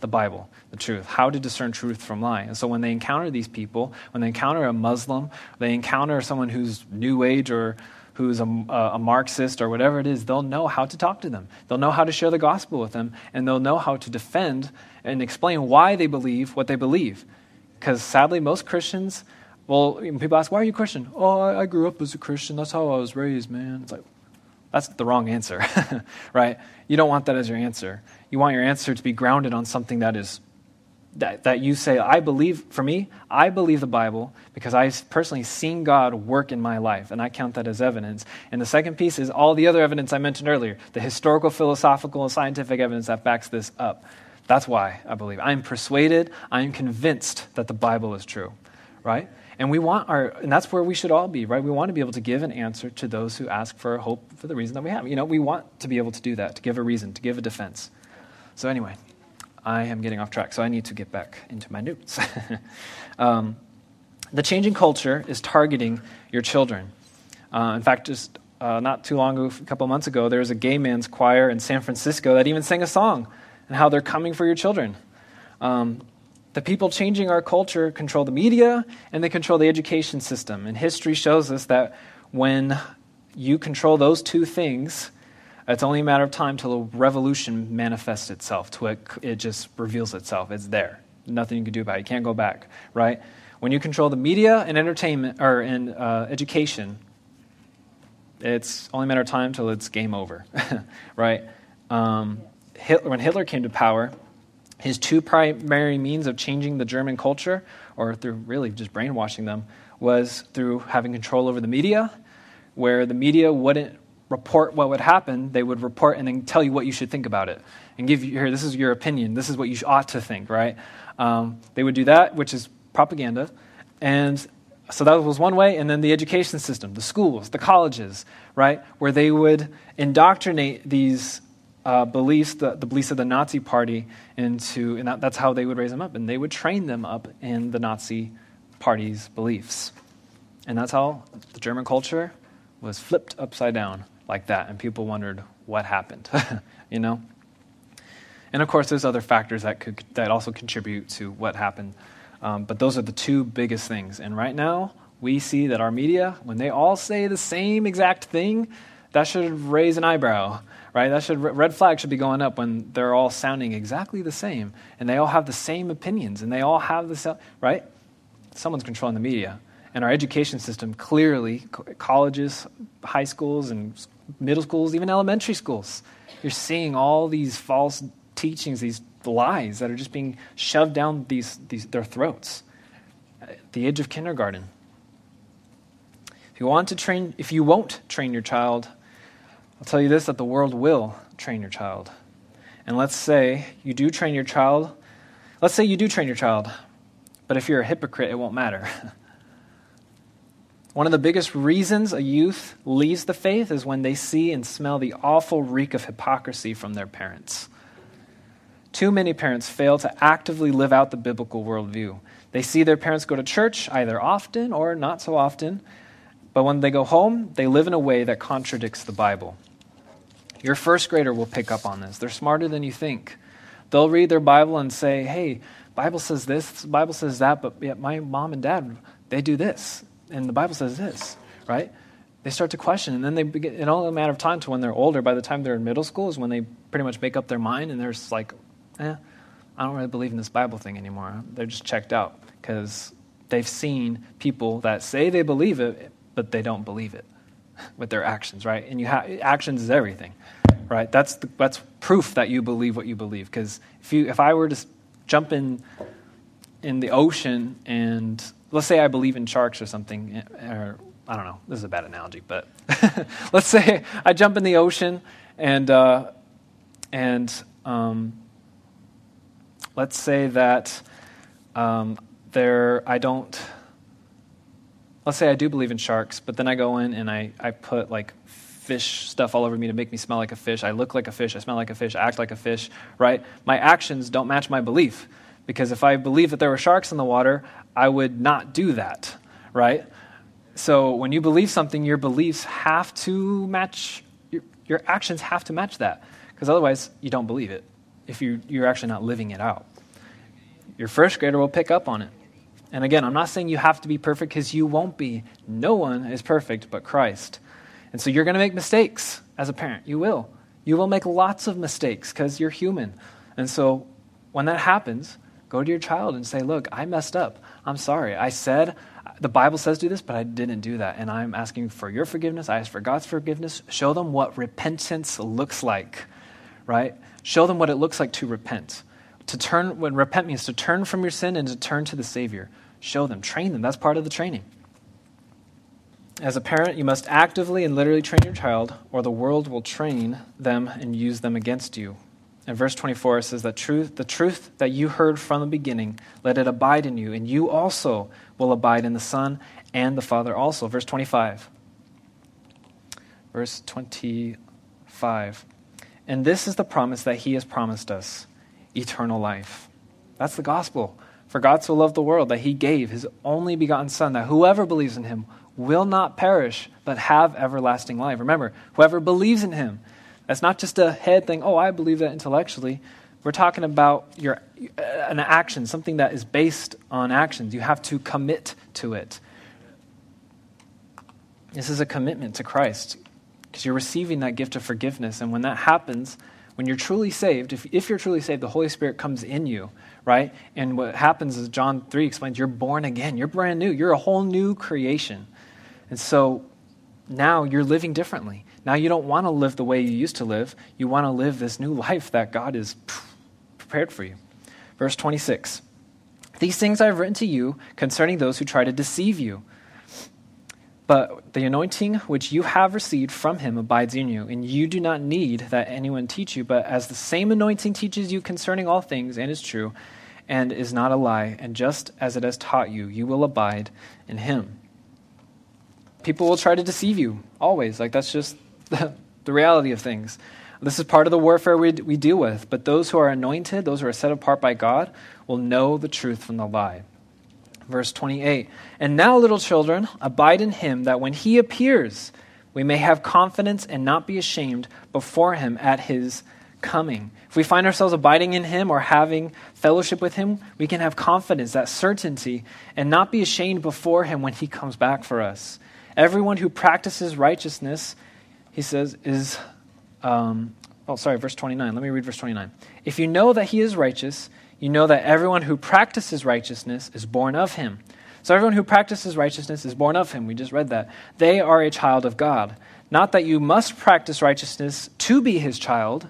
the Bible, the truth, how to discern truth from lie. And so when they encounter these people, when they encounter a Muslim, they encounter someone who's New Age or who's a, uh, a, Marxist or whatever it is, they'll know how to talk to them. They'll know how to share the gospel with them, and they'll know how to defend and explain why they believe what they believe. Because sadly, most Christians, well, people ask, why are you Christian? Oh, I, I grew up as a Christian. That's how I was raised, man. It's like, that's the wrong answer, <laughs> right? You don't want that as your answer. You want your answer to be grounded on something that is that, that you say, I believe, for me, I believe the Bible because I've personally seen God work in my life, and I count that as evidence. And the second piece is all the other evidence I mentioned earlier the historical, philosophical, and scientific evidence that backs this up. That's why I believe. I am persuaded, I am convinced that the Bible is true, right? And we want our, and that's where we should all be, right? We want to be able to give an answer to those who ask for hope for the reason that we have. You know, we want to be able to do that, to give a reason, to give a defense. So, anyway, I am getting off track, so I need to get back into my notes. <laughs> um, the changing culture is targeting your children. Uh, in fact, just uh, not too long ago, a couple months ago, there was a gay man's choir in San Francisco that even sang a song and how they're coming for your children. Um, the people changing our culture control the media and they control the education system. And history shows us that when you control those two things, it's only a matter of time till a revolution manifests itself, till it, it just reveals itself. It's there. Nothing you can do about it. You can't go back, right? When you control the media and entertainment, or in uh, education, it's only a matter of time till it's game over, <laughs> right? Um, Hitler, when Hitler came to power, his two primary means of changing the German culture, or through really just brainwashing them, was through having control over the media, where the media wouldn't report what would happen, they would report and then tell you what you should think about it and give you here, this is your opinion, this is what you ought to think, right? Um, they would do that, which is propaganda. And so that was one way. And then the education system, the schools, the colleges, right? Where they would indoctrinate these uh, beliefs, the, the, beliefs of the Nazi party, into, and that, that's how they would raise them up. And they would train them up in the Nazi party's beliefs. And that's how the German culture was flipped upside down like that, and people wondered what happened, <laughs> you know? And of course, there's other factors that, could, that also contribute to what happened. Um, but those are the two biggest things. And right now, we see that our media, when they all say the same exact thing, that should raise an eyebrow, right? That should red flag should be going up when they're all sounding exactly the same, and they all have the same opinions, and they all have the same, right? Someone's controlling the media, and our education system clearly, colleges, high schools, and middle schools, even elementary schools. You're seeing all these false teachings, these lies that are just being shoved down these, these, their throats at the age of kindergarten. If you want to train, if you won't train your child, I'll tell you this that the world will train your child. And let's say you do train your child. Let's say you do train your child, but if you're a hypocrite, it won't matter. <laughs> One of the biggest reasons a youth leaves the faith is when they see and smell the awful reek of hypocrisy from their parents. Too many parents fail to actively live out the biblical worldview. They see their parents go to church either often or not so often, but when they go home, they live in a way that contradicts the Bible. Your first grader will pick up on this. They're smarter than you think. They'll read their Bible and say, "Hey, Bible says this, Bible says that, but yet my mom and dad they do this, and the Bible says this, right?" They start to question, and then they begin, in all a matter of time to when they're older. By the time they're in middle school, is when they pretty much make up their mind, and they're just like, "Eh, I don't really believe in this Bible thing anymore." They're just checked out because they've seen people that say they believe it, but they don't believe it <laughs> with their actions, right? And you have actions is everything, right? That's the, that's proof that you believe what you believe. Because if you if I were to jump in in the ocean and let's say I believe in sharks or something, or I don't know, this is a bad analogy, but <laughs> let's say I jump in the ocean and uh, and um, let's say that um, there I don't let's say I do believe in sharks, but then I go in and I, I put like fish stuff all over me to make me smell like a fish. I look like a fish. I smell like a fish. I act like a fish, right? My actions don't match my belief. Because if I believe that there were sharks in the water, I would not do that, right? So when you believe something, your beliefs have to match, your, your actions have to match that. Because otherwise, you don't believe it if you, you're actually not living it out. Your first grader will pick up on it. And again, I'm not saying you have to be perfect because you won't be. No one is perfect but Christ. And so you're going to make mistakes as a parent. You will. You will make lots of mistakes because you're human. And so when that happens, go to your child and say, Look, I messed up. I'm sorry. I said, the Bible says do this, but I didn't do that. And I'm asking for your forgiveness. I ask for God's forgiveness. Show them what repentance looks like, right? Show them what it looks like to repent to turn, when repent means to turn from your sin and to turn to the Savior. Show them, train them. That's part of the training. As a parent, you must actively and literally train your child, or the world will train them and use them against you. In verse 24, says that truth, the truth that you heard from the beginning, let it abide in you, and you also will abide in the Son and the Father also. Verse 25. Verse 25. And this is the promise that he has promised us eternal life. That's the gospel. For God so loved the world that he gave his only begotten Son, that whoever believes in him will not perish, but have everlasting life. Remember, whoever believes in him, that's not just a head thing, oh, I believe that intellectually. We're talking about your, uh, an action, something that is based on actions. You have to commit to it. This is a commitment to Christ because you're receiving that gift of forgiveness. And when that happens, when you're truly saved, if, if you're truly saved, the Holy Spirit comes in you, right? And what happens is John 3 explains you're born again. You're brand new. You're a whole new creation. And so now you're living differently. Now you don't want to live the way you used to live. You want to live this new life that God has prepared for you. Verse 26 These things I have written to you concerning those who try to deceive you. But the anointing which you have received from him abides in you, and you do not need that anyone teach you. But as the same anointing teaches you concerning all things, and is true, and is not a lie, and just as it has taught you, you will abide in him. People will try to deceive you, always. Like, that's just the, the reality of things. This is part of the warfare we, we deal with. But those who are anointed, those who are set apart by God, will know the truth from the lie. Verse 28 And now, little children, abide in him, that when he appears, we may have confidence and not be ashamed before him at his coming. If we find ourselves abiding in him or having fellowship with him, we can have confidence, that certainty, and not be ashamed before him when he comes back for us. Everyone who practices righteousness, he says, is. Um, oh, sorry, verse 29. Let me read verse 29. If you know that he is righteous, you know that everyone who practices righteousness is born of him. So everyone who practices righteousness is born of him. We just read that. They are a child of God. Not that you must practice righteousness to be his child.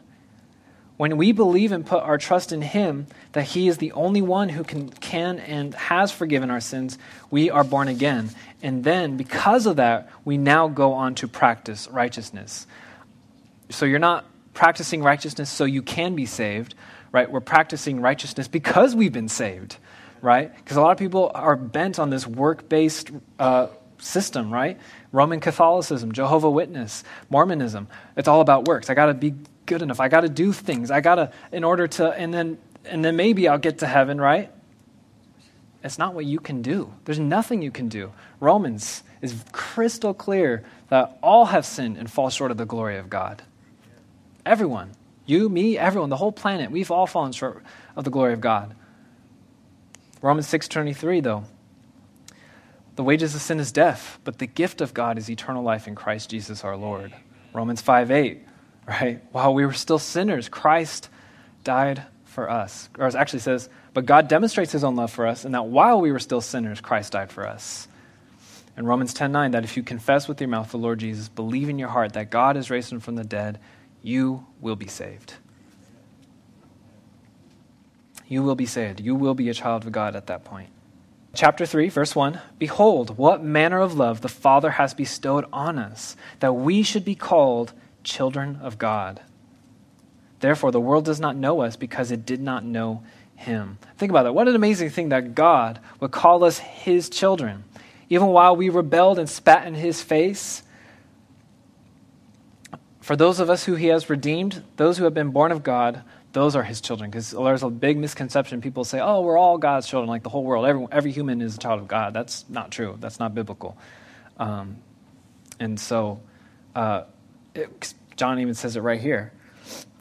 When we believe and put our trust in him, that he is the only one who can, can and has forgiven our sins, we are born again. And then, because of that, we now go on to practice righteousness. So you're not practicing righteousness so you can be saved, right? We're practicing righteousness because we've been saved, right? Because a lot of people are bent on this work based uh, system, right? Roman Catholicism, Jehovah Witness, Mormonism. It's all about works. I got to be good enough. I got to do things. I got to in order to and then and then maybe I'll get to heaven, right? It's not what you can do. There's nothing you can do. Romans is crystal clear that all have sinned and fall short of the glory of God. Everyone. You, me, everyone, the whole planet, we've all fallen short of the glory of God. Romans 6:23 though. The wages of sin is death, but the gift of God is eternal life in Christ Jesus our Lord. Romans 5:8, right? While we were still sinners, Christ died for us. Or it actually says, but God demonstrates his own love for us, and that while we were still sinners, Christ died for us. In Romans 10:9, that if you confess with your mouth the Lord Jesus, believe in your heart that God has raised him from the dead, you will be saved. You will be saved. You will be a child of God at that point. Chapter 3, verse 1 Behold, what manner of love the Father has bestowed on us, that we should be called children of God. Therefore, the world does not know us because it did not know him. Think about that. What an amazing thing that God would call us his children. Even while we rebelled and spat in his face, for those of us who he has redeemed, those who have been born of God, those are his children. Because there's a big misconception. People say, oh, we're all God's children, like the whole world. Every, every human is a child of God. That's not true. That's not biblical. Um, and so, uh, it, John even says it right here.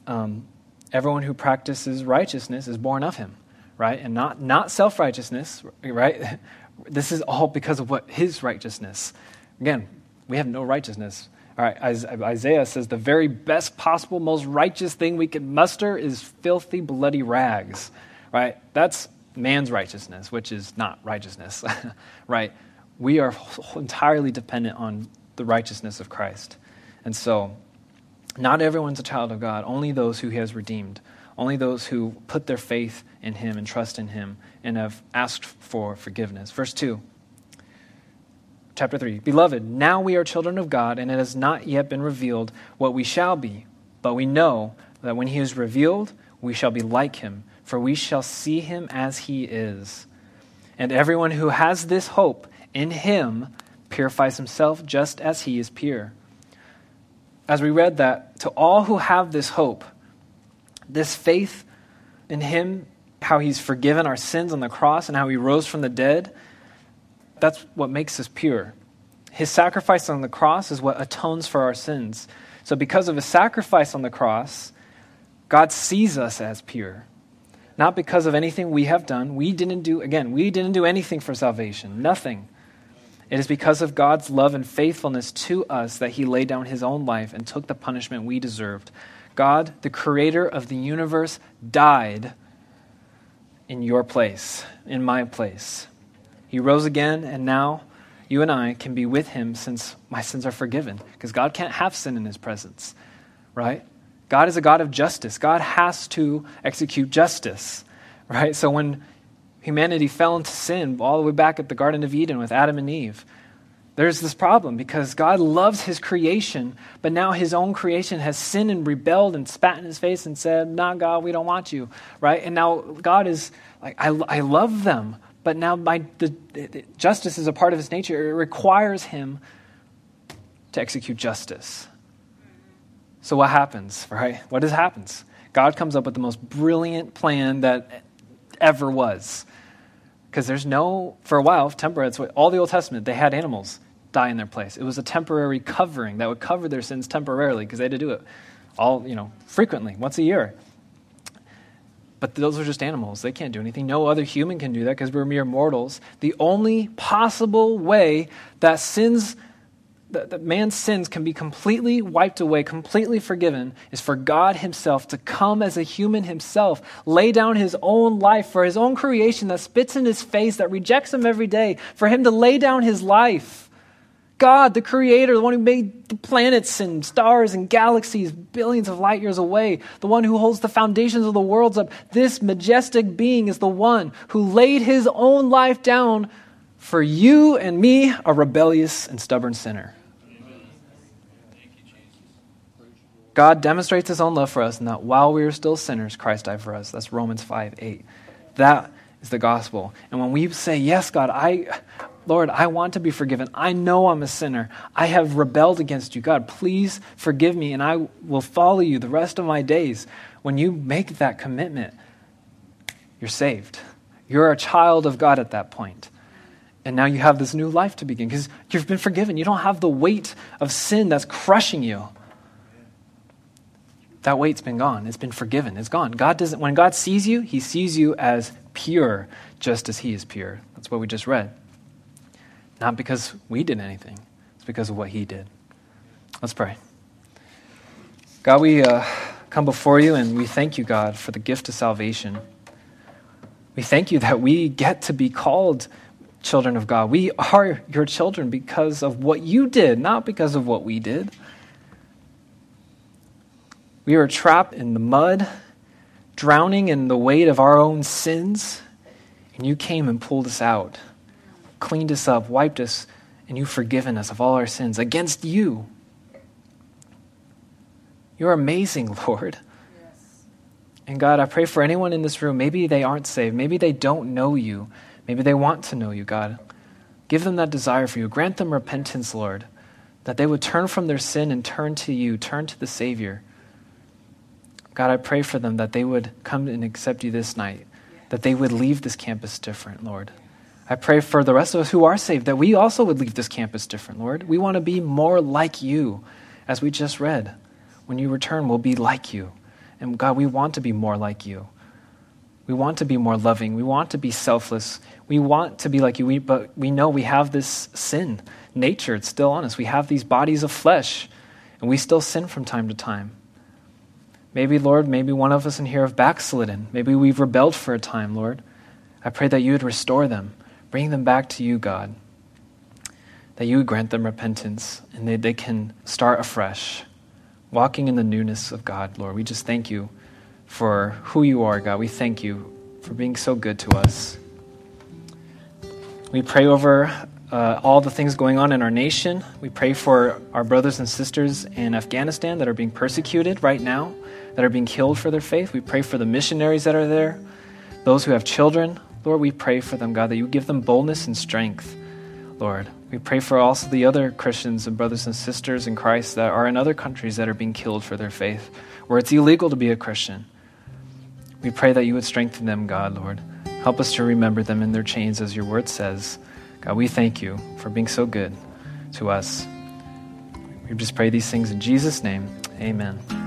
Um, everyone who practices righteousness is born of him, right? And not, not self righteousness, right? <laughs> This is all because of what his righteousness. Again, we have no righteousness. All right, Isaiah says the very best possible, most righteous thing we can muster is filthy, bloody rags. Right? That's man's righteousness, which is not righteousness. <laughs> right? We are entirely dependent on the righteousness of Christ. And so, not everyone's a child of God, only those who he has redeemed, only those who put their faith in him and trust in him and have asked for forgiveness. Verse 2 chapter 3 Beloved, now we are children of God, and it has not yet been revealed what we shall be. But we know that when he is revealed, we shall be like him, for we shall see him as he is. And everyone who has this hope in him purifies himself just as he is pure. As we read that, to all who have this hope, this faith in him, how he's forgiven our sins on the cross and how he rose from the dead, that's what makes us pure. His sacrifice on the cross is what atones for our sins. So, because of his sacrifice on the cross, God sees us as pure. Not because of anything we have done. We didn't do, again, we didn't do anything for salvation. Nothing. It is because of God's love and faithfulness to us that he laid down his own life and took the punishment we deserved. God, the creator of the universe, died in your place, in my place. He rose again, and now you and I can be with him since my sins are forgiven. Because God can't have sin in his presence, right? God is a God of justice. God has to execute justice, right? So when humanity fell into sin all the way back at the Garden of Eden with Adam and Eve, there's this problem because God loves his creation, but now his own creation has sinned and rebelled and spat in his face and said, Nah, God, we don't want you, right? And now God is like, I, I love them, but now by the, the, justice is a part of his nature. It requires him to execute justice. So what happens, right? What does happens? God comes up with the most brilliant plan that ever was. Because there's no, for a while, temporary, all the Old Testament, they had animals die in their place. It was a temporary covering that would cover their sins temporarily because they had to do it all, you know, frequently, once a year. But those are just animals. They can't do anything. No other human can do that because we're mere mortals. The only possible way that sins, that, that man's sins can be completely wiped away, completely forgiven, is for God Himself to come as a human Himself, lay down His own life for His own creation that spits in His face, that rejects Him every day, for Him to lay down His life God, the creator, the one who made the planets and stars and galaxies billions of light years away, the one who holds the foundations of the worlds up, this majestic being is the one who laid his own life down for you and me, a rebellious and stubborn sinner. God demonstrates his own love for us, and that while we were still sinners, Christ died for us. That's Romans 5 8. That is the gospel. And when we say, Yes, God, I, Lord, I want to be forgiven. I know I'm a sinner. I have rebelled against you. God, please forgive me, and I will follow you the rest of my days. When you make that commitment, you're saved. You're a child of God at that point. And now you have this new life to begin because you've been forgiven. You don't have the weight of sin that's crushing you. That weight's been gone. It's been forgiven. It's gone. God doesn't when God sees you, he sees you as pure just as he is pure. That's what we just read. Not because we did anything, it's because of what He did. Let's pray. God, we uh, come before you and we thank you, God, for the gift of salvation. We thank you that we get to be called children of God. We are your children because of what you did, not because of what we did. We were trapped in the mud, drowning in the weight of our own sins, and you came and pulled us out cleaned us up, wiped us, and you've forgiven us of all our sins against you. You're amazing, <laughs> Lord. Yes. And God, I pray for anyone in this room, maybe they aren't saved, maybe they don't know you, maybe they want to know you, God. Give them that desire for you. Grant them repentance, Lord, that they would turn from their sin and turn to you, turn to the Savior. God, I pray for them that they would come and accept you this night, that they would leave this campus different, Lord. I pray for the rest of us who are saved that we also would leave this campus different, Lord. We want to be more like you, as we just read. When you return, we'll be like you. And God, we want to be more like you. We want to be more loving. We want to be selfless. We want to be like you, we, but we know we have this sin nature. It's still on us. We have these bodies of flesh, and we still sin from time to time. Maybe, Lord, maybe one of us in here have backslidden. Maybe we've rebelled for a time, Lord. I pray that you would restore them. Bring them back to you, God. That you would grant them repentance and that they can start afresh, walking in the newness of God, Lord. We just thank you for who you are, God. We thank you for being so good to us. We pray over uh, all the things going on in our nation. We pray for our brothers and sisters in Afghanistan that are being persecuted right now, that are being killed for their faith. We pray for the missionaries that are there, those who have children, Lord, we pray for them, God, that you give them boldness and strength, Lord. We pray for also the other Christians and brothers and sisters in Christ that are in other countries that are being killed for their faith, where it's illegal to be a Christian. We pray that you would strengthen them, God, Lord. Help us to remember them in their chains, as your word says. God, we thank you for being so good to us. We just pray these things in Jesus' name. Amen.